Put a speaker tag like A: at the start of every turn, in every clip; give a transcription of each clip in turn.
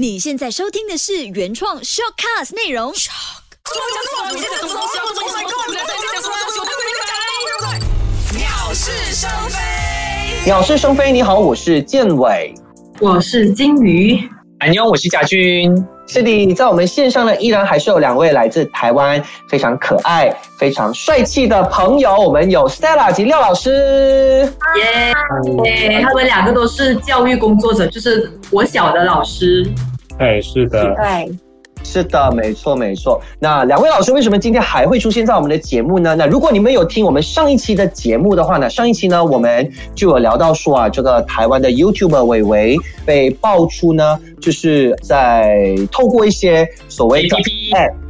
A: 你现在收听的是原创 shortcast 内容。
B: 鸟是生非，
C: 鸟是生非，你好，我是建伟。
D: 我是金鱼，
E: 安妞，我是贾军。
C: 是的，在我们线上呢，依然还是有两位来自台湾非常可爱、非常帅气的朋友。我们有 Stella 及廖老师。
D: 耶！他们两个都是教育工作者，就是我小的老师。
E: 哎，是的，
D: 对，
C: 是的，没错没错。那两位老师为什么今天还会出现在我们的节目呢？那如果你们有听我们上一期的节目的话呢，上一期呢我们就有聊到说啊，这个台湾的 YouTuber 伟伟被爆出呢，就是在透过一些所谓的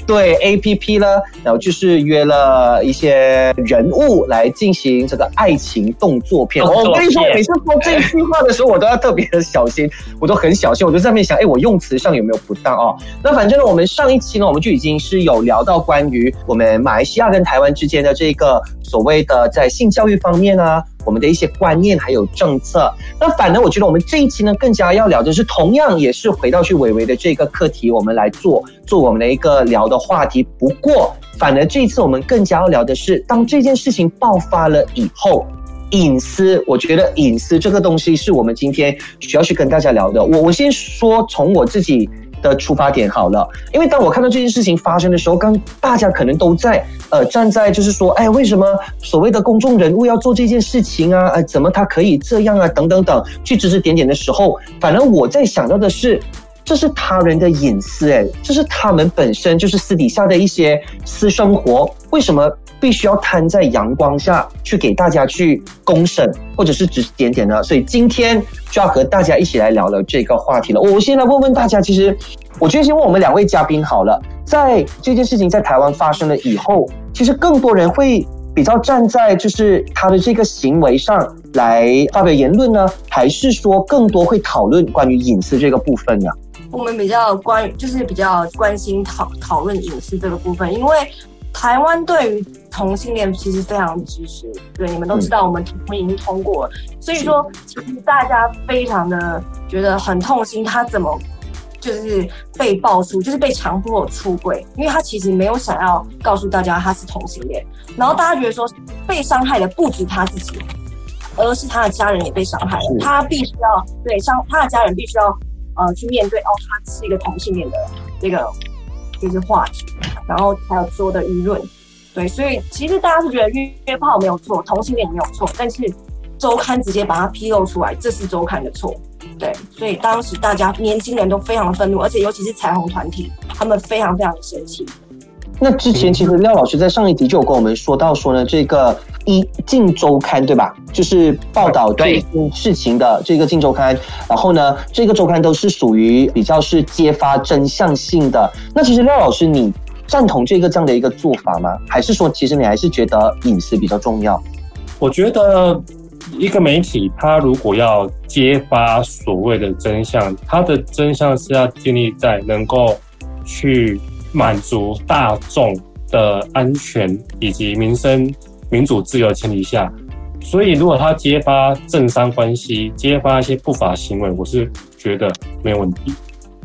C: 对 A P P 呢，然后就是约了一些人物来进行这个爱情动作片。
E: 动作片
C: 我跟你说，我每次说这一句话的时候，我都要特别的小心，我都很小心，我就在那边想，哎，我用词上有没有不当哦？那反正呢，我们上一期呢，我们就已经是有聊到关于我们马来西亚跟台湾之间的这个所谓的在性教育方面啊，我们的一些观念还有政策。那反而我觉得我们这一期呢，更加要聊的是，同样也是回到去伟伟的这个课题，我们来做做我们的一个聊的话题。不过，反而这一次我们更加要聊的是，当这件事情爆发了以后。隐私，我觉得隐私这个东西是我们今天需要去跟大家聊的。我我先说从我自己的出发点好了，因为当我看到这件事情发生的时候，刚大家可能都在呃站在就是说，哎，为什么所谓的公众人物要做这件事情啊？呃，怎么他可以这样啊？等等等，去指指点点的时候，反正我在想到的是。这是他人的隐私，哎，这是他们本身就是私底下的一些私生活，为什么必须要摊在阳光下去给大家去公审或者是指指点点呢？所以今天就要和大家一起来聊聊这个话题了。我先来问问大家，其实我觉得先问我们两位嘉宾好了，在这件事情在台湾发生了以后，其实更多人会比较站在就是他的这个行为上来发表言论呢，还是说更多会讨论关于隐私这个部分呢？
F: 我们比较关，就是比较关心讨讨论隐私这个部分，因为台湾对于同性恋其实非常支持，对你们都知道，我们我们已经通过了，所以说其实大家非常的觉得很痛心，他怎么就是被爆出，就是被强迫出轨，因为他其实没有想要告诉大家他是同性恋，然后大家觉得说被伤害的不止他自己，而是他的家人也被伤害了，他必须要对伤他的家人必须要。呃，去面对哦，他是一个同性恋的这个就是话题，然后还有所有的舆论，对，所以其实大家是觉得约约炮没有错，同性恋没有错，但是周刊直接把它披露出来，这是周刊的错，对，所以当时大家年轻人都非常的愤怒，而且尤其是彩虹团体，他们非常非常的生气。
C: 那之前其实廖老师在上一集就有跟我们说到说呢，这个一镜周刊对吧？就是报道这件事情的这个镜周刊，然后呢，这个周刊都是属于比较是揭发真相性的。那其实廖老师，你赞同这个这样的一个做法吗？还是说其实你还是觉得隐私比较重要？
E: 我觉得一个媒体，它如果要揭发所谓的真相，它的真相是要建立在能够去。满足大众的安全以及民生、民主、自由的前提下，所以如果他揭发政商关系、揭发一些不法行为，我是觉得没有问题。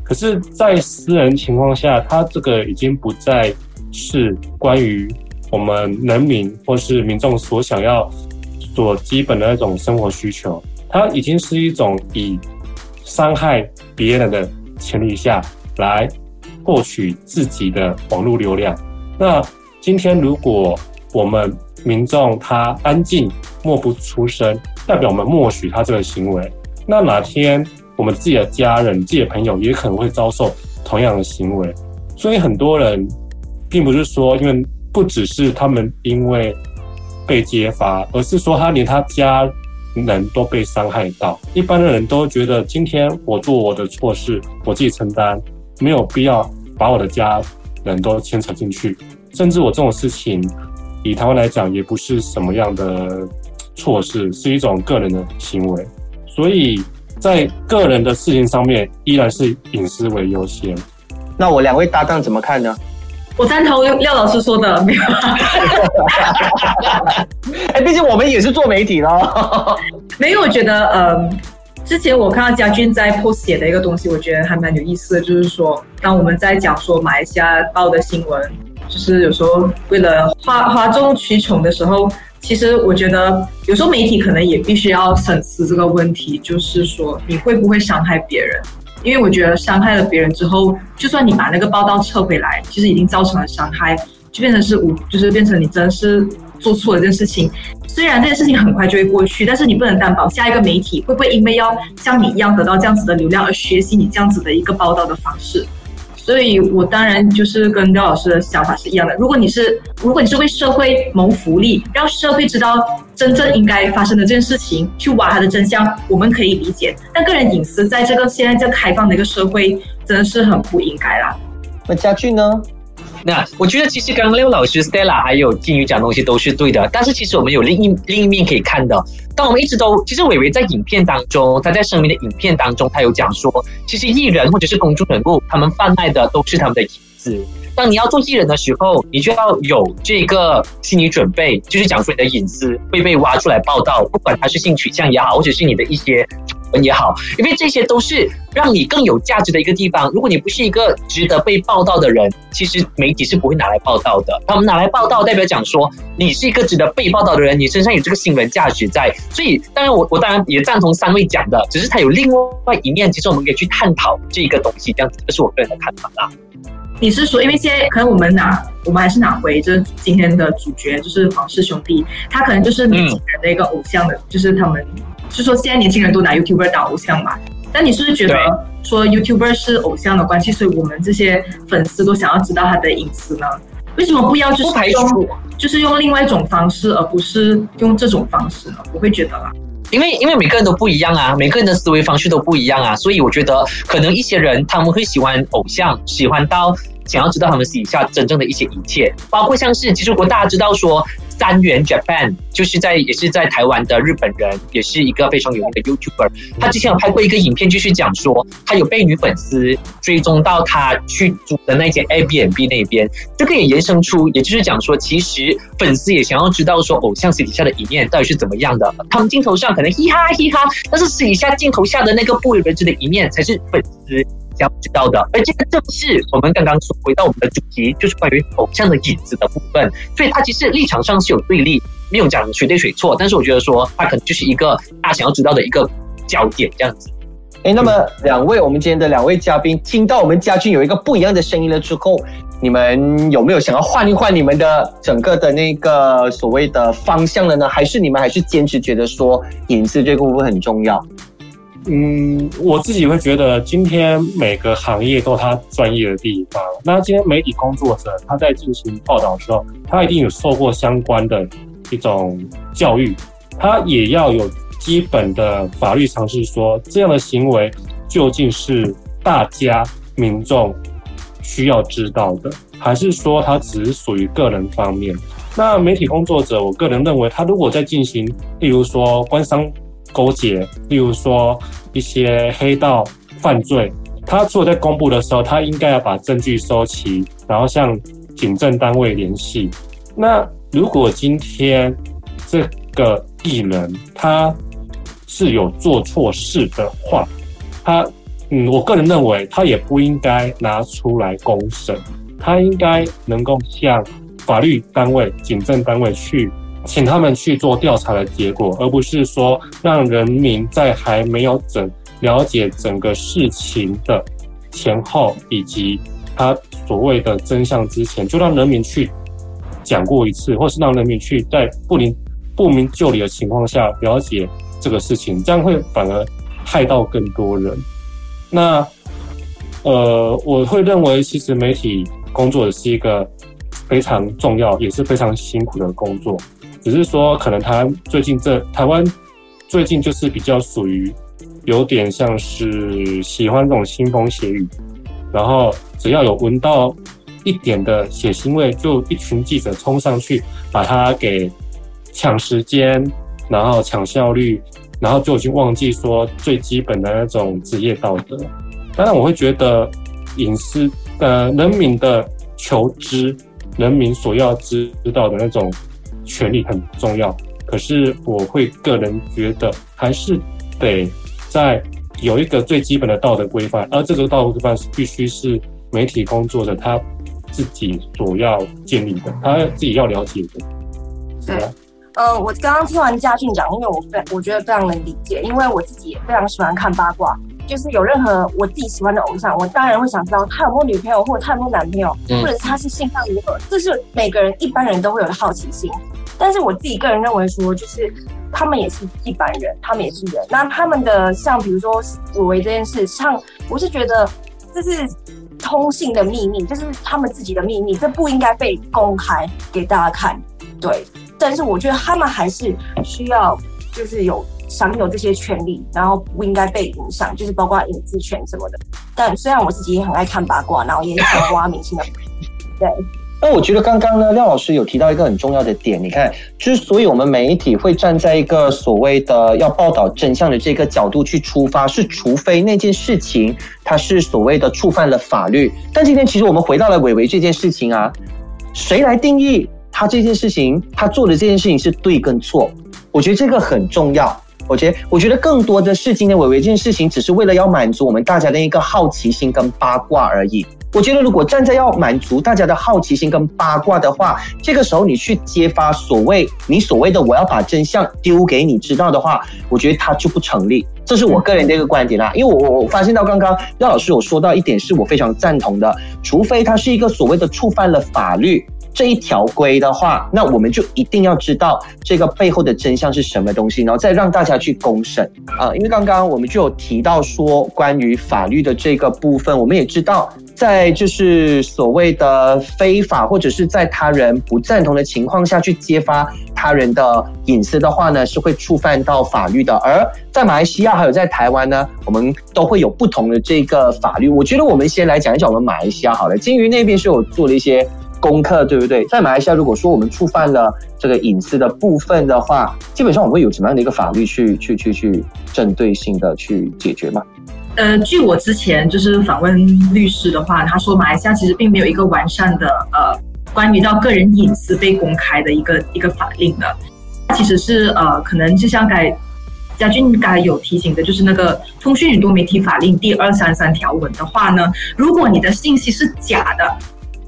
E: 可是，在私人情况下，他这个已经不再是关于我们人民或是民众所想要、所基本的那种生活需求，它已经是一种以伤害别人的前提下来。获取自己的网络流量。那今天如果我们民众他安静默不出声，代表我们默许他这个行为。那哪天我们自己的家人、自己的朋友也可能会遭受同样的行为。所以很多人并不是说，因为不只是他们因为被揭发，而是说他连他家人都被伤害到。一般的人都觉得，今天我做我的错事，我自己承担。没有必要把我的家人都牵扯进去，甚至我这种事情，以台湾来讲，也不是什么样的错事，是一种个人的行为，所以在个人的事情上面，依然是隐私为优先。
C: 那我两位搭档怎么看呢？
D: 我赞同廖老师说的，没有。
C: 哎，毕竟我们也是做媒体咯。
D: 没有，我觉得，嗯。之前我看到家俊在 post 写的一个东西，我觉得还蛮有意思的，就是说，当我们在讲说马来西亚报的新闻，就是有时候为了哗哗众取宠的时候，其实我觉得有时候媒体可能也必须要审视这个问题，就是说你会不会伤害别人？因为我觉得伤害了别人之后，就算你把那个报道撤回来，其实已经造成了伤害，就变成是无，就是变成你真的是做错了这件事情。虽然这件事情很快就会过去，但是你不能担保下一个媒体会不会因为要像你一样得到这样子的流量而学习你这样子的一个报道的方式。所以我当然就是跟廖老师的想法是一样的。如果你是如果你是为社会谋福利，让社会知道真正应该发生的这件事情，去挖它的真相，我们可以理解。但个人隐私在这个现在这开放的一个社会，真的是很不应该啦。
C: 那家具呢？
G: 那我觉得其实刚刚六老师、Stella 还有金鱼讲东西都是对的，但是其实我们有另一另一面可以看的。当我们一直都，其实伟伟在影片当中，他在声明的影片当中，他有讲说，其实艺人或者是公众人物，他们贩卖的都是他们的当你要做艺人的时候，你就要有这个心理准备，就是讲说你的隐私会被挖出来报道，不管他是性取向也好，或者是你的一些。也好，因为这些都是让你更有价值的一个地方。如果你不是一个值得被报道的人，其实媒体是不会拿来报道的。他们拿来报道，代表讲说你是一个值得被报道的人，你身上有这个新闻价值在。所以，当然我我当然也赞同三位讲的，只是他有另外一面，其实我们可以去探讨这个东西，这样子，这是我个人的看法啦。
D: 你是说，因为现在可能我们拿我们还是拿回这今天的主角，就是黄氏兄弟，他可能就是年轻人的一个偶像的，就是他们。就说现在年轻人都拿 YouTuber 当偶像嘛？但你是不是觉得说 YouTuber 是偶像的关系，所以我们这些粉丝都想要知道他的隐私呢？为什么不要就是用就是用另外一种方式，而不是用这种方式呢？我会觉得啦，
G: 因为因为每个人都不一样啊，每个人的思维方式都不一样啊，所以我觉得可能一些人他们会喜欢偶像，喜欢到想要知道他们私底下真正的一些一切，包括像是其实如果大家知道说。三元 Japan 就是在也是在台湾的日本人，也是一个非常有名的 YouTuber。他之前有拍过一个影片，就是讲说他有被女粉丝追踪到他去租的那间 Airbnb 那边。这个也延伸出，也就是讲说，其实粉丝也想要知道说偶像私底下的一面到底是怎么样的。他们镜头上可能嘻哈嘻哈，但是私底下镜头下的那个不为人知的一面，才是粉丝。想知道的，而这个正是我们刚刚说回到我们的主题，就是关于偶像的影子的部分。所以它其实立场上是有对立，没有讲谁对谁错。但是我觉得说，它可能就是一个大家想要知道的一个焦点这样子。
C: 哎，那么两位，我们今天的两位嘉宾听到我们家俊有一个不一样的声音了之后，你们有没有想要换一换你们的整个的那个所谓的方向了呢？还是你们还是坚持觉得说隐私这个部分很重要？
E: 嗯，我自己会觉得，今天每个行业都有它专业的地方。那今天媒体工作者他在进行报道的时候，他一定有受过相关的一种教育，他也要有基本的法律常识，说这样的行为究竟是大家民众需要知道的，还是说他只属于个人方面？那媒体工作者，我个人认为，他如果在进行，例如说官商。勾结，例如说一些黑道犯罪，他除了在公布的时候，他应该要把证据收齐，然后向警政单位联系。那如果今天这个艺人他是有做错事的话，他嗯，我个人认为他也不应该拿出来公审，他应该能够向法律单位、警政单位去。请他们去做调查的结果，而不是说让人民在还没有整了解整个事情的前后以及他所谓的真相之前，就让人民去讲过一次，或是让人民去在不明不明就里的情况下了解这个事情，这样会反而害到更多人。那呃，我会认为其实媒体工作是一个非常重要也是非常辛苦的工作。只是说，可能他最近这台湾最近就是比较属于有点像是喜欢这种腥风血雨，然后只要有闻到一点的血腥味，就一群记者冲上去把他给抢时间，然后抢效率，然后就已经忘记说最基本的那种职业道德。当然，我会觉得隐私呃人民的求知，人民所要知道的那种。权利很重要，可是我会个人觉得还是得在有一个最基本的道德规范，而这个道德规范是必须是媒体工作者他自己所要建立的，他自己要了解的。
F: 对，呃，我刚刚听完嘉俊讲，因为我非我觉得非常能理解，因为我自己也非常喜欢看八卦。就是有任何我自己喜欢的偶像，我当然会想知道他有没有女朋友，或者他有没有男朋友，
G: 嗯
F: 或者是他是性向如何，这是每个人一般人都会有的好奇心。但是我自己个人认为说，就是他们也是一般人，他们也是人。那他们的像比如说伟伟这件事，像我是觉得这是通信的秘密，这是他们自己的秘密，这不应该被公开给大家看。对，但是我觉得他们还是需要就是有享有这些权利，然后不应该被影响，就是包括隐私权什么的。但虽然我自己也很爱看八卦，然后也很挖明星的，对。
C: 那我觉得刚刚呢，廖老师有提到一个很重要的点，你看，之所以我们媒体会站在一个所谓的要报道真相的这个角度去出发，是除非那件事情它是所谓的触犯了法律。但今天其实我们回到了伟伟这件事情啊，谁来定义他这件事情，他做的这件事情是对跟错？我觉得这个很重要。我觉得，我觉得更多的是今天伟伟这件事情，只是为了要满足我们大家的一个好奇心跟八卦而已。我觉得，如果站在要满足大家的好奇心跟八卦的话，这个时候你去揭发所谓你所谓的我要把真相丢给你知道的话，我觉得它就不成立。这是我个人的一个观点啦。因为我我我发现到刚刚廖老师有说到一点，是我非常赞同的，除非他是一个所谓的触犯了法律。这一条规的话，那我们就一定要知道这个背后的真相是什么东西，然后再让大家去公审啊、因为刚刚我们就有提到说，关于法律的这个部分，我们也知道，在就是所谓的非法或者是在他人不赞同的情况下去揭发他人的隐私的话呢，是会触犯到法律的。而在马来西亚还有在台湾呢，我们都会有不同的这个法律。我觉得我们先来讲一讲我们马来西亚好了。金鱼那边是有做了一些功课，对不对？在马来西亚，如果说我们触犯了这个隐私的部分的话，基本上我们会有什么样的一个法律去去去去针对性的去解决吗？
D: 呃，据我之前就是访问律师的话，他说马来西亚其实并没有一个完善的呃关于到个人隐私被公开的一个一个法令的，其实是呃可能就像该嘉俊刚才有提醒的，就是那个通讯与多媒体法令第二三三条文的话呢，如果你的信息是假的，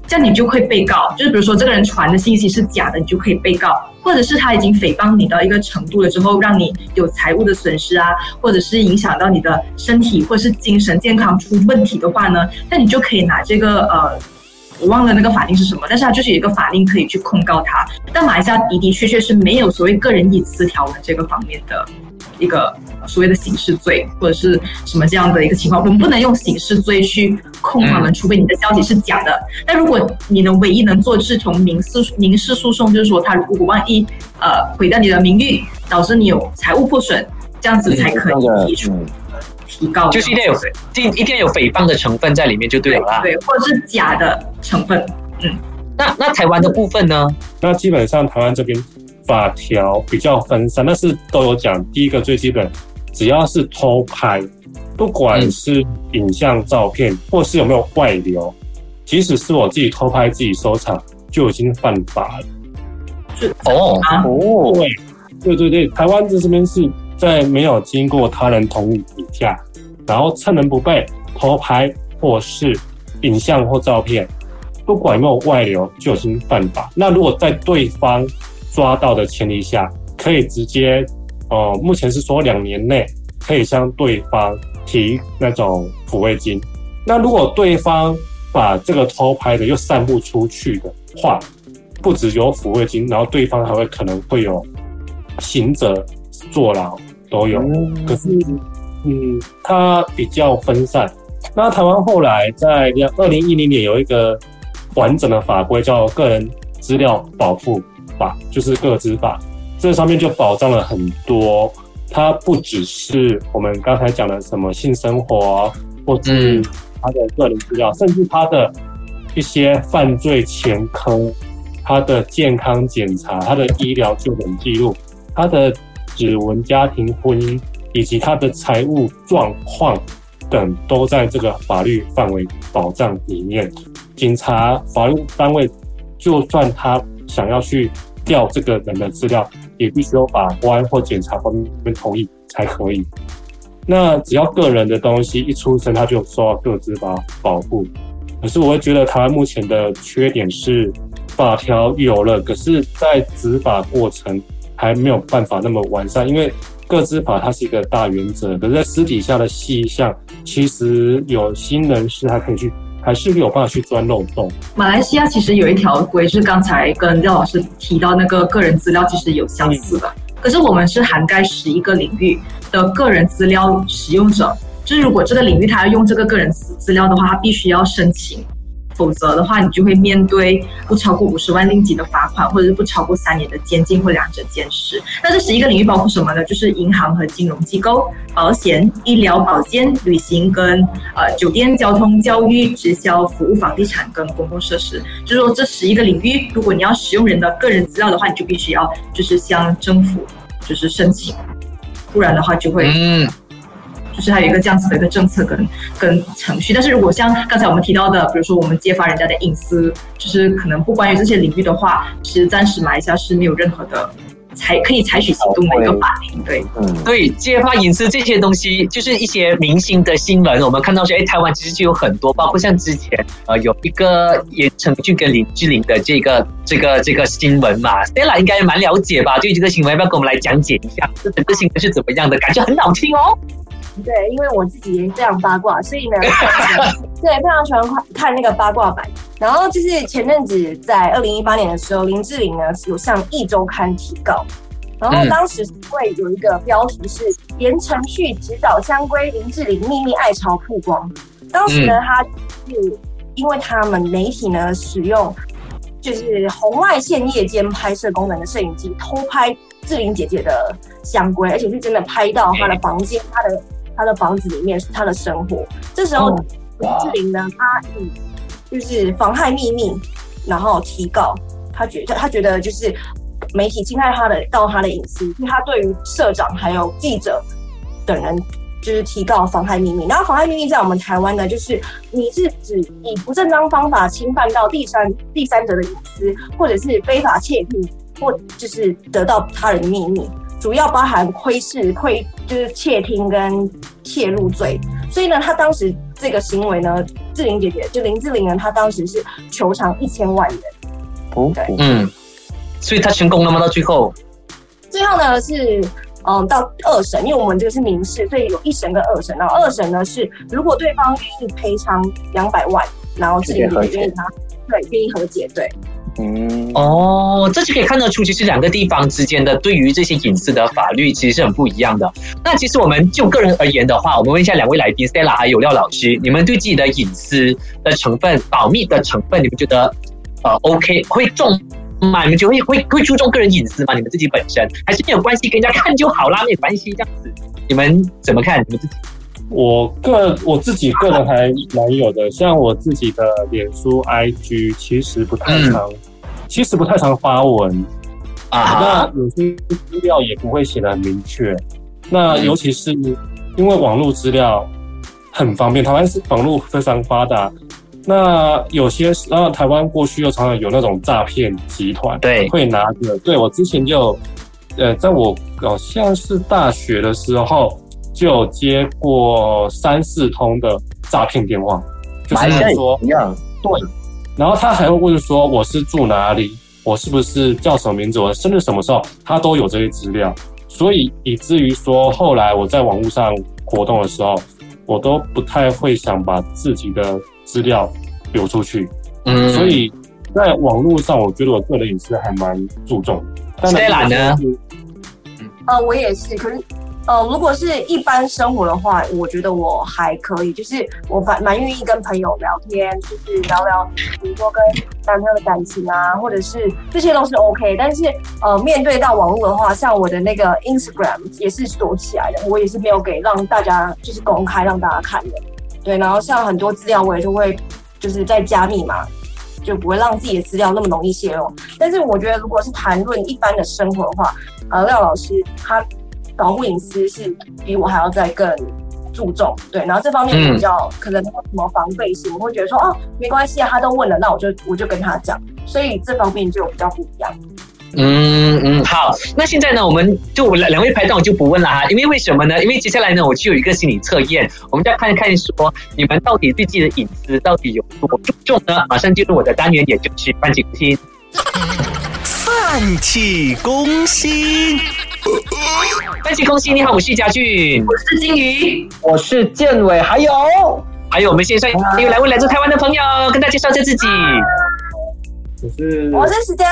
D: 这样你就会被告。就是比如说这个人传的信息是假的，你就可以被告，或者是他已经诽谤你到一个程度了之后，让你有财务的损失啊，或者是影响到你的身体或是精神健康出问题的话呢，那你就可以拿这个呃。我忘了那个法令是什么，但是它就是有一个法令可以去控告他。但马来西亚的的确确是没有所谓个人隐私条文这个方面的一个所谓的刑事罪或者是什么这样的一个情况，我们不能用刑事罪去控他们，除非你的消息是假的。但如果你能唯一能做就是从民事民事诉讼，就是说他如果万一呃毁掉你的名誉，导致你有财务破损，这样子才可以提出
C: 嗯
D: 提高。
G: 就是一定有一一定有诽谤的成分在里面就对了啦。
D: 对，或者是假的成分。
G: 嗯那那台湾的部分呢？
E: 那基本上台湾这边法条比较分散，但是都有讲。第一个最基本，只要是偷拍，不管是影像、照片，或是有没有外流，即使是我自己偷拍、自己收藏，就已经犯法了。
D: 是
G: 哦，
D: 啊，
C: 哦，
E: 对，对对对，台湾这边是在没有经过他人同意底下，然后趁人不备偷拍或是影像或照片，不管有没有外流，就已经犯法。那如果在对方抓到的前提下，可以直接，呃，目前是说两年内可以向对方提那种抚慰金。那如果对方把这个偷拍的又散布出去的话，不只有抚慰金，然后对方还会可能会有刑责、坐牢都有。可是，嗯，它比较分散。那台湾后来在二零一零年有一个完整的法规，叫《个人资料保护法》，就是个资法。这上面就保障了很多，它不只是我们刚才讲的什么性生活，或是
G: 嗯
E: 他的个人资料，甚至他的一些犯罪前科、他的健康检查、他的医疗就诊记录、他的指纹、家庭婚姻以及他的财务状况等，都在这个法律范围保障里面。警察、法律单位，就算他想要去调这个人的资料，也必须有法官或检察方面同意才可以。那只要个人的东西一出生，他就受到个资法保护。可是我会觉得台湾目前的缺点是法条有了，可是，在执法过程还没有办法那么完善，因为个资法它是一个大原则，可是在私底下的细项，其实有新人士还可以去，还是没有办法去钻漏洞。
D: 马来西亚其实有一条规，就是刚才跟廖老师提到那个个人资料，其实有相似的。可是我们是涵盖十一个领域的个人资料使用者。就是如果这个领域他要用这个个人资资料的话，他必须要申请，否则的话你就会面对不超过五十万令吉的罚款，或者是不超过三年的监禁或两者监视。那这十一个领域包括什么呢？就是银行和金融机构、保险、医疗保健、旅行跟呃酒店、交通、教育、直销、服务、房地产跟公共设施。就是说这十一个领域，如果你要使用人的个人资料的话，你就必须要就是向政府就是申请，不然的话就会
G: 嗯。
D: 就是它有一个这样子的一个政策跟跟程序，但是如果像刚才我们提到的，比如说我们揭发人家的隐私，就是可能不关于这些领域的话，其实暂时马来西亚是没有任何的采可以采取行动的一个法令，对，
C: 嗯，
G: 对，揭发隐私这些东西，就是一些明星的新闻，我们看到说，哎，台湾其实就有很多，包括像之前呃有一个言承旭跟林志玲的这个这个这个新闻嘛，Stella 应该蛮了解吧？对这个新闻，要不要跟我们来讲解一下？这整个新闻是怎么样的？感觉很好听哦。
F: 对，因为我自己也非常八卦，所以呢，对，非常喜欢看看那个八卦版。然后就是前阵子在二零一八年的时候，林志玲呢有向《一周刊》提告，然后当时会有一个标题是“言承旭指导香闺林志玲秘密爱巢曝光”。当时呢，他是因为他们媒体呢使用就是红外线夜间拍摄功能的摄影机偷拍志玲姐姐的香闺，而且是真的拍到她的房间，她的。他的房子里面是他的生活。这时候，林志玲呢，他以就是妨害秘密，然后提告。他觉得他觉得就是媒体侵害他的告他的隐私，所以他对于社长还有记者等人就是提告妨害秘密。然后妨害秘密在我们台湾呢，就是你是指以不正当方法侵犯到第三第三者的隐私，或者是非法窃听，或就是得到他人的秘密。主要包含窥视、窥就是窃听跟窃入罪，所以呢，他当时这个行为呢，志玲姐姐就林志玲呢，她当时是求偿一千万元。
C: 哦，
F: 对，
G: 嗯，所以他成功了吗？到最后，
F: 最后呢是嗯到二审，因为我们这个是民事，所以有一审跟二审。然后二审呢是如果对方愿意赔偿两百万，然后志玲姐姐愿意拿，对，愿意和解，对。
C: 嗯，
G: 哦，这就可以看得出，其实两个地方之间的对于这些隐私的法律其实是很不一样的。那其实我们就个人而言的话，我们问一下两位来宾 Stella 还有廖老师，你们对自己的隐私的成分、保密的成分，你们觉得呃 OK 会重吗？你们就会会会注重个人隐私吗？你们自己本身还是没有关系，跟人家看就好啦，没有关系这样子，你们怎么看？你们自己？
E: 我个我自己个人还蛮有的，像我自己的脸书、IG，其实不太常，其实不太常发文
G: 啊。
E: 那有些资料也不会写的很明确。那尤其是因为网络资料很方便，台湾是网络非常发达。那有些啊台湾过去又常常有那种诈骗集团，
G: 对，
E: 会拿着。对我之前就呃，在我好像是大学的时候。就接过三四通的诈骗电话，就是说，对，然后他还会问说我是住哪里，我是不是叫什么名字，我的生日什么时候，他都有这些资料，所以以至于说后来我在网络上活动的时候，我都不太会想把自己的资料流出去，
G: 嗯，
E: 所以在网络上，我觉得我个人隐私还蛮注重。
G: 谁懒呢？
F: 呃，我也是，可是。呃，如果是一般生活的话，我觉得我还可以，就是我蛮蛮愿意跟朋友聊天，就是聊聊，比如说跟男朋友的感情啊，或者是这些都是 OK。但是呃，面对到网络的话，像我的那个 Instagram 也是锁起来的，我也是没有给让大家就是公开让大家看的。对，然后像很多资料我也就会就是在加密嘛，就不会让自己的资料那么容易泄露。但是我觉得如果是谈论一般的生活的话，呃，廖老师他。保护隐私是比我还要再更注重，对，然后这方面比较可能没有什么防备心，我会觉得说哦，没关系啊，他都问了，那我就我就跟他讲，所以这方面就比较不一样。
G: 嗯嗯，好，那现在呢，我们就两两位拍档我就不问了哈，因为为什么呢？因为接下来呢，我就有一个心理测验，我们就要看一看说你们到底对自己的隐私到底有多注重呢？马上进入我的单元，也就是半景心。
B: 泛起攻心，
G: 半起恭喜，你好，我是嘉俊，
D: 我是金鱼，
C: 我是建伟，还有？
G: 还有我们线上有两位来自台湾的朋友，跟大家介绍一下自己。
E: 我是
F: 我是石匠，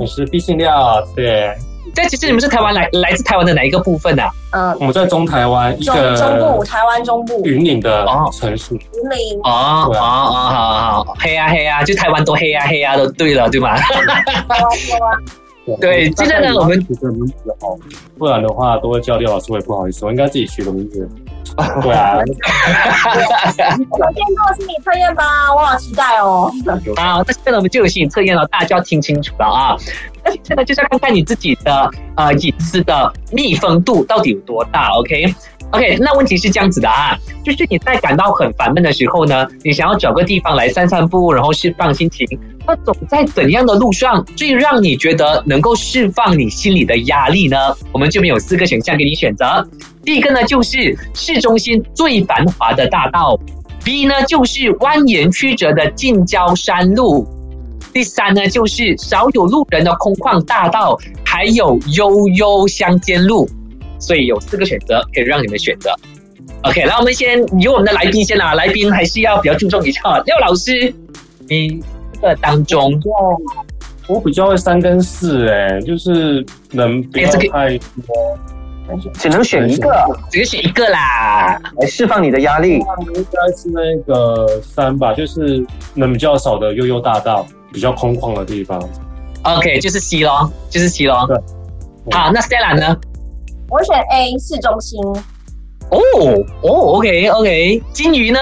E: 我是毕信料，对，
G: 这其实你们是台湾来来自台湾的哪一个部分呢、啊？
F: 嗯，
E: 我们在中台湾一
F: 中
E: 个
F: 中部台湾中部。
E: 云岭的
G: 哦。
E: 城市，
F: 云岭，
G: 哦哦哦，好好，黑啊黑啊，就台湾都黑啊黑啊，都对了，对吗？
F: 台湾台湾
G: 对现在呢我们
E: 取个名字好，不然的话都会叫廖老师，我也不好意思，我应该自己取个名字。对啊，
F: 有先做心理测验吧，我好期待哦。
G: 好，那现在，我们就有心理测验了，大家就要听清楚了啊。那现在呢，就是要看看你自己的呃隐私的密封度到底有多大，OK？OK，那问题是这样子的啊，就是你在感到很烦闷的时候呢，你想要找个地方来散散步，然后释放心情，那走在怎样的路上最让你觉得能够释放你心里的压力呢？我们这边有四个选项给你选择。第一个呢，就是市中心最繁华的大道；B 呢，就是蜿蜒曲折的近郊山路；第三呢，就是少有路人的空旷大道，还有悠悠乡间路。所以有四个选择可以让你们选择。OK，那我们先由我们的来宾先啦，来宾还是要比较注重一下。廖老师，你个当中，
E: 我比较会三跟四，哎，就是能不要
G: 哎这个
E: 太多。
C: 只能选一个
G: 只能选一个啦。
C: 来释放你的压力。
E: 应该是那个三吧，就是人比较少的悠悠大道，比较空旷的地方。
G: OK，就是 C 咯，就是 C 咯。
E: 对
G: 好，那 Stella 呢？
F: 我选 A 市中心，
G: 哦哦，OK OK，金鱼呢？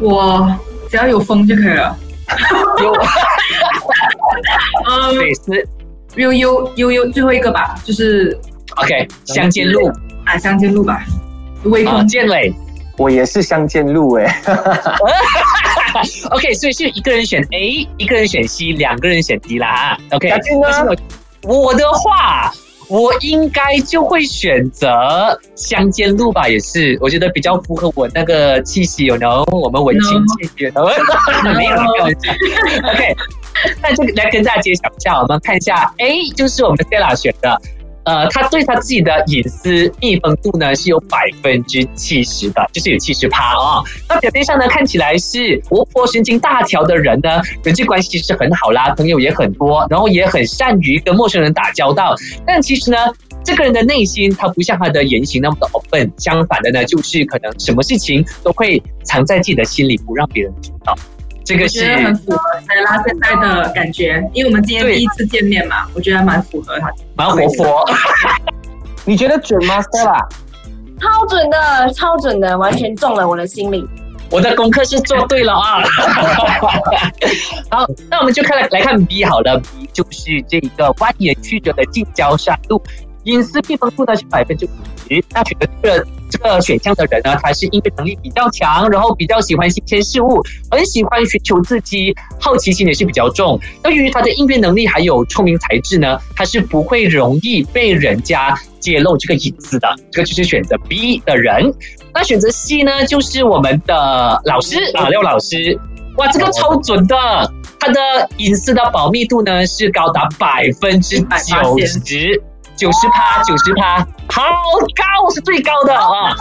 D: 我只要有风就可以了。
G: 有，
D: 嗯，
G: 对是
D: 悠悠悠悠最后一个吧，就是
G: OK，乡间路
D: 啊乡间路吧，微
G: 啊，
D: 风。
G: 建伟。
C: 我也是乡间路哎，
G: OK，所以是一个人选 A，一个人选 C，两个人选 D 啦啊。OK，我的话，我应该就会选择乡间路吧，也是，我觉得比较符合我那个气息，有能，我们文青气息，有，没有啦开玩笑。OK，那就来跟大家揭晓一下，我们看一下哎就是我们 Stella 选的。呃，他对他自己的隐私密封度呢是有百分之七十的，就是有七十趴啊。那表面上呢看起来是活泼、神经大条的人呢，人际关系其实很好啦，朋友也很多，然后也很善于跟陌生人打交道。但其实呢，这个人的内心他不像他的言行那么的 open，相反的呢，就是可能什么事情都会藏在自己的心里，不让别人知道。这个
D: 我
G: 是
D: 觉得很符合塞拉现在的感觉，因为我们今天第一次见面嘛，我觉得蛮符合他。
G: 蛮活泼。
C: 你觉得准吗，Stella？
F: 超准的，超准的，完全中了我的心里。
G: 我的功课是做对了啊。好，那我们就看来来看 B 好了，B 就是这个蜿蜒曲折的近郊山路，隐私避风度呢是百分之五十。那选择这个这个选项的人呢，他是应对能力比较强，然后比较喜欢新鲜事物，很喜欢寻求刺激，好奇心也是比较重。由于他的应变能力还有聪明才智呢，他是不会容易被人家揭露这个隐私的。这个就是选择 B 的人。那选择 C 呢，就是我们的老师啊，廖老师。哇，这个超准的，他的隐私的保密度呢是高达百分之九十，九十趴，九十趴，好高，是最高的啊。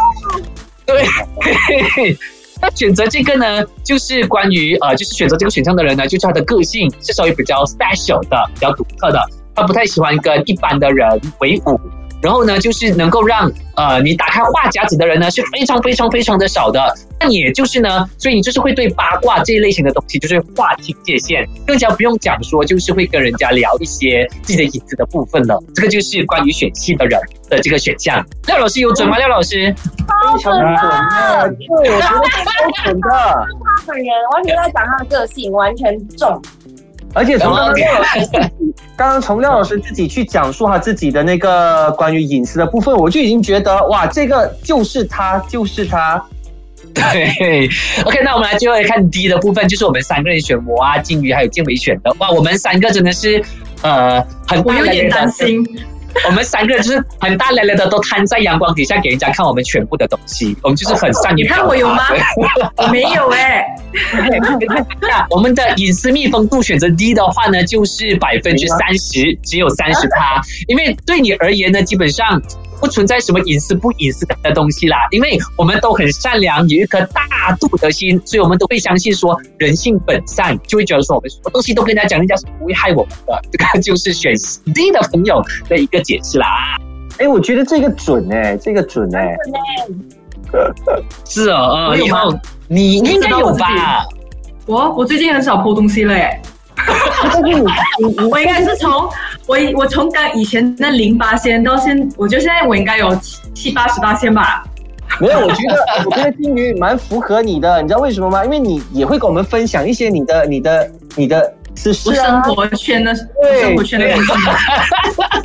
G: 对，那选择这个呢，就是关于呃，就是选择这个选项的人呢，就是他的个性是稍微比较 special 的，比较独特的，他不太喜欢跟一般的人为伍。然后呢，就是能够让呃你打开话匣子的人呢是非常非常非常的少的。那你也就是呢，所以你就是会对八卦这一类型的东西就是划清界限，更加不用讲说就是会跟人家聊一些自己的隐私的部分了。这个就是关于选戏的人的这个选项。廖老师有准吗？廖老师？
F: 超准的，
C: 对，我觉得超准的。
F: 他本人完全在讲他的个性，完全中。
C: 而且从刚刚廖老师，刚刚从廖老师自己去讲述他自己的那个关于隐私的部分，我就已经觉得哇，这个就是他，就是他。
G: 对，OK，那我们来最后来看 D 的部分，就是我们三个人选我啊、金鱼还有建伟选的。哇，我们三个真的是呃很大
D: 我有点担心。
G: 我们三个人就是很大咧咧的，都摊在阳光底下给人家看我们全部的东西。我们就是很善于
D: 你看我有吗我 没有哎、
G: 那我们的隐私密封度选择低的话呢，就是百分之三十，只有三十趴。因为对你而言呢，基本上不存在什么隐私不隐私的东西啦。因为我们都很善良，有一颗大度的心，所以我们都会相信说人性本善，就会觉得说我们什么东西都跟人家讲，人家是不会害我们的。这个就是选 D 的朋友的一个解释啦。
C: 哎，我觉得这个准哎，这个准哎，
G: 是哦，呃，
D: 我有吗
G: 以后你应该有吧？
D: 我我最近很少 po 东西了哎、我应该是从我我从刚以前那零八仙到现，我觉得现在我应该有七七八十八仙吧。
C: 没有，我觉得 我觉得金鱼蛮符合你的，你知道为什么吗？因为你也会跟我们分享一些你的你的你的私
D: 我
C: 事啊
D: 生，活圈的
C: 对
D: 生活圈的东西，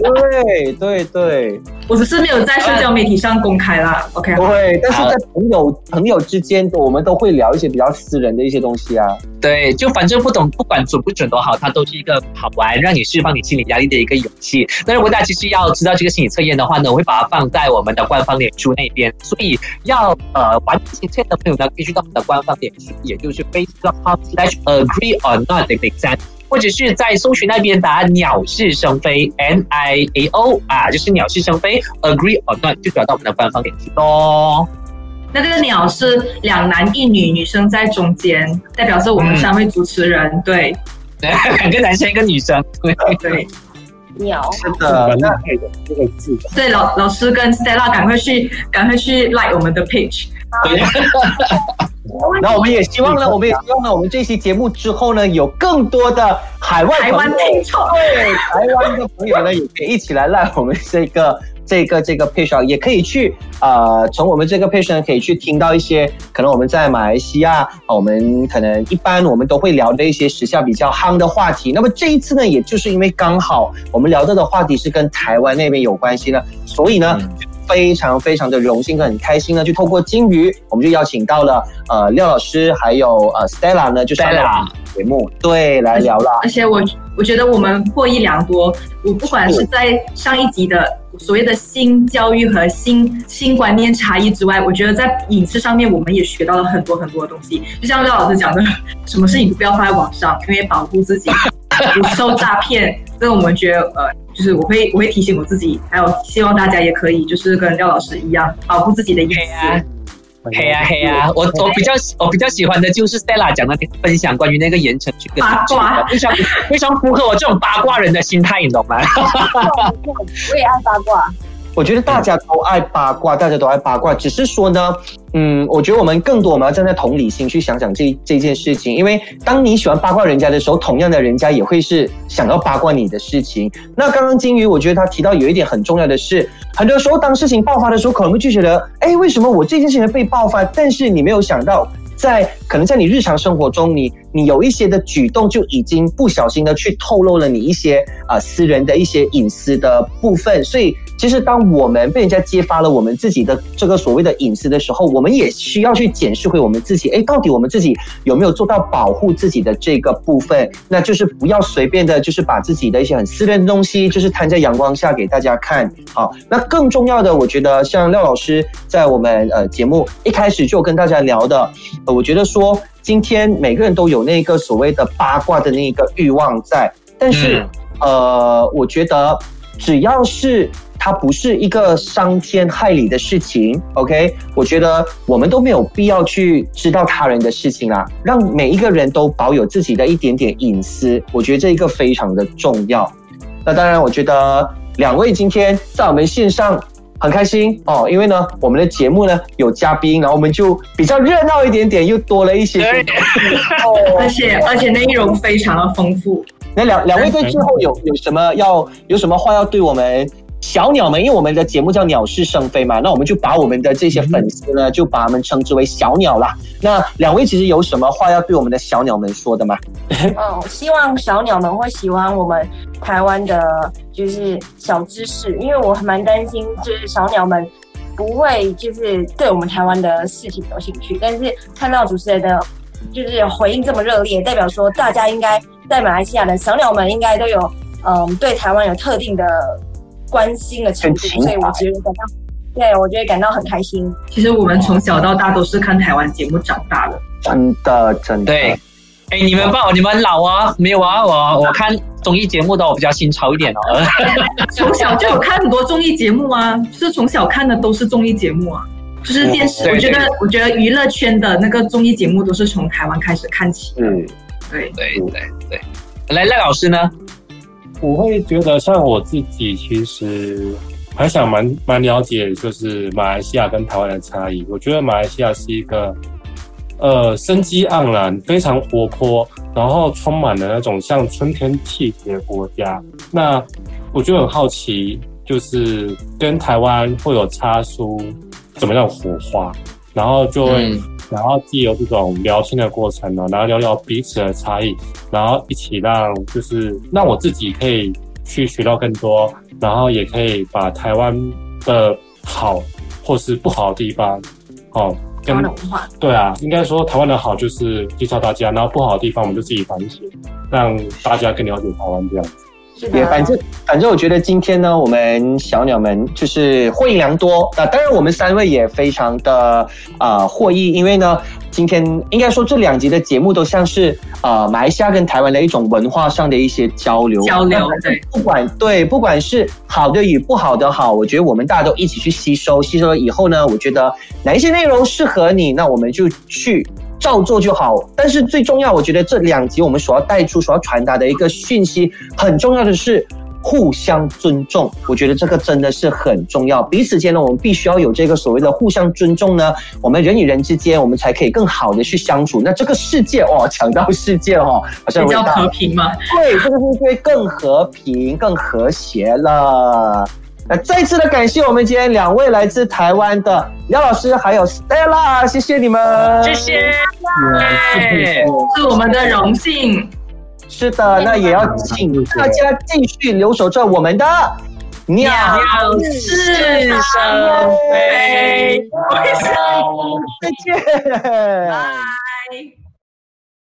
C: 对对对
D: 我只是没有在社交媒体上公开啦。OK，
C: 对，但是在朋友朋友之间，我们都会聊一些比较私人的一些东西啊。
G: 对，就反正不懂，不管准不准都好，它都是一个好玩，让你释放你心理压力的一个勇气。那如果大家其实要知道这个心理测验的话呢，我会把它放在我们的官方脸书那边，所以要呃完成心理测验的朋友呢，必须到我们的官方脸书，也就是 facebook.com/slash agree or not 的 exam。或者是在搜寻那边打“鸟是生非 ”，N I A O 啊，就是鸟是生非，agree or not 就找到我们的官方脸书喽。
D: 那这个鸟是两男一女，女生在中间，代表着我们三位主持人。对
G: 两个男生一个女生，对
D: 对
F: 鸟，
C: 是的那
E: 这个字。
D: 对，老老师跟 Stella 赶快去赶快去 like 我们的 page。
G: 对。
C: 那我们也希望呢，我们也希望呢，我们这期节目之后呢，有更多的海外
D: 台湾听众，
C: 对台湾的朋友呢，也可以一起来来我们这个 这个这个 page 啊，也可以去呃，从我们这个 page 呢，可以去听到一些可能我们在马来西亚，啊我们可能一般我们都会聊的一些时下比较夯的话题。那么这一次呢，也就是因为刚好我们聊到的话题是跟台湾那边有关系呢，所以呢。非常非常的荣幸跟很开心呢，就透过金鱼，我们就邀请到了呃廖老师还有呃 Stella 呢，就上了
G: Stella
C: 节目，对，来聊了。
D: 而且我我觉得我们获益良多。我不管是在上一集的所谓的新教育和新新观念差异之外，我觉得在影视上面我们也学到了很多很多的东西。就像廖老师讲的，什么事情都不要放在网上，因为保护自己 不受诈骗。这我们觉得呃，就是我会我会提醒我自己，还有希望大家也可以就是跟廖老师一样保护自己的隐私。
G: 黑啊黑啊！我我比较我比较喜欢的就是 Stella 讲的那个分享关于那个盐城区跟
D: 八卦
G: 非常非常符合我这种八卦人的心态，你懂吗？
F: 我也爱八卦。
C: 我觉得大家都爱八卦，大家都爱八卦，只是说呢，嗯，我觉得我们更多我们要站在同理心去想想这这件事情，因为当你喜欢八卦人家的时候，同样的人家也会是想要八卦你的事情。那刚刚金鱼，我觉得他提到有一点很重要的是，很多时候当事情爆发的时候，可能会就觉得，哎，为什么我这件事情被爆发？但是你没有想到。在可能在你日常生活中，你你有一些的举动就已经不小心的去透露了你一些啊、私人的一些隐私的部分，所以其实当我们被人家揭发了我们自己的这个所谓的隐私的时候，我们也需要去检视回我们自己，哎，到底我们自己有没有做到保护自己的这个部分？那就是不要随便的，就是把自己的一些很私人的东西，就是摊在阳光下给大家看。好，那更重要的，我觉得像廖老师在我们呃节目一开始就跟大家聊的，呃，我觉得说今天每个人都有那个所谓的八卦的那个欲望在，但是、呃，我觉得只要是它不是一个伤天害理的事情，OK，我觉得我们都没有必要去知道他人的事情啦，让每一个人都保有自己的一点点隐私，我觉得这一个非常的重要。那当然，我觉得两位今天在我们线上很开心。哦，因为呢，我们的节目呢有嘉宾，然后我们就比较热闹一点点，又多了一些
D: 而且而且内容非常的丰富。
C: 那两两位对最后有有什么要有什么话要对我们小鸟们？因为我们的节目叫鸟是生非嘛，那我们就把我们的这些粉丝呢，就把他们称之为小鸟啦。那两位其实有什么话要对我们的小鸟们说的吗？
F: 嗯，希望小鸟们会喜欢我们台湾的，就是小知识，因为我还蛮担心，就是小鸟们不会就是对我们台湾的事情有兴趣，但是看到主持人的就是回应这么热烈，代表说大家应该在马来西亚的小鸟们应该都有嗯对台湾有特定的关心的程度，所以我觉得感到，对我觉得感到很开心。
D: 其实我们从小到大都是看台湾节目长大的。
C: 真的真的。
G: 对，哎，你们报你们老啊？没有啊，我我看综艺节目的我比较新潮一点哦。
D: 从小就有看很多综艺节目啊，就是从小看的都是综艺节目啊，就是电视。
G: 对
D: 我觉得，我觉得娱乐圈的那个综艺节目都是从台湾开始看起的。
C: 嗯，
D: 对，
G: 对对对，来赖老师呢？
E: 我会觉得，像我自己其实还想蛮蛮了解，就是马来西亚跟台湾的差异。我觉得马来西亚是一个呃生机盎然、非常活泼，然后充满了那种像春天气息的国家。那我就很好奇，就是跟台湾会有擦出怎么样的火花，然后就会
G: 嗯
E: 然后既有这种聊天的过程呢，然后聊聊彼此的差异，然后一起让就是让我自己可以去学到更多，然后也可以把台湾的好或是不好的地方，哦，跟对啊，应该说台湾的好就是介绍大家，然后不好的地方我们就自己反省，让大家更了解台湾这样子。
C: 也，反正反正我觉得今天呢，我们小鸟们就是获益良多。那、当然，我们三位也非常的啊、呃获益，因为呢，今天应该说这两集的节目都像是呃马来西亚跟台湾的一种文化上的一些交流。
D: 交流对，
C: 不管对，不管是好的与不好的好，我觉得我们大家都一起去吸收，吸收了以后呢，我觉得哪一些内容适合你，那我们就去照做就好。但是最重要，我觉得这两集我们所要带出、所要传达的一个讯息，很重要的是。互相尊重，我觉得这个真的是很重要。彼此间呢，我们必须要有这个所谓的互相尊重呢，我们人与人之间，我们才可以更好的去相处。那这个世界哦，讲到世界哦，好像
D: 比较和平嘛。
C: 对，这个世界更和平、更和谐了。那再次的感谢我们今天两位来自台湾的廖老师还有 Stella，谢谢你们，
G: 谢谢。
D: 是我们的荣幸。
C: 是的，那也要请大家继续留守着我们的鸟
D: 鸟是生非，
C: 再见。
D: 拜。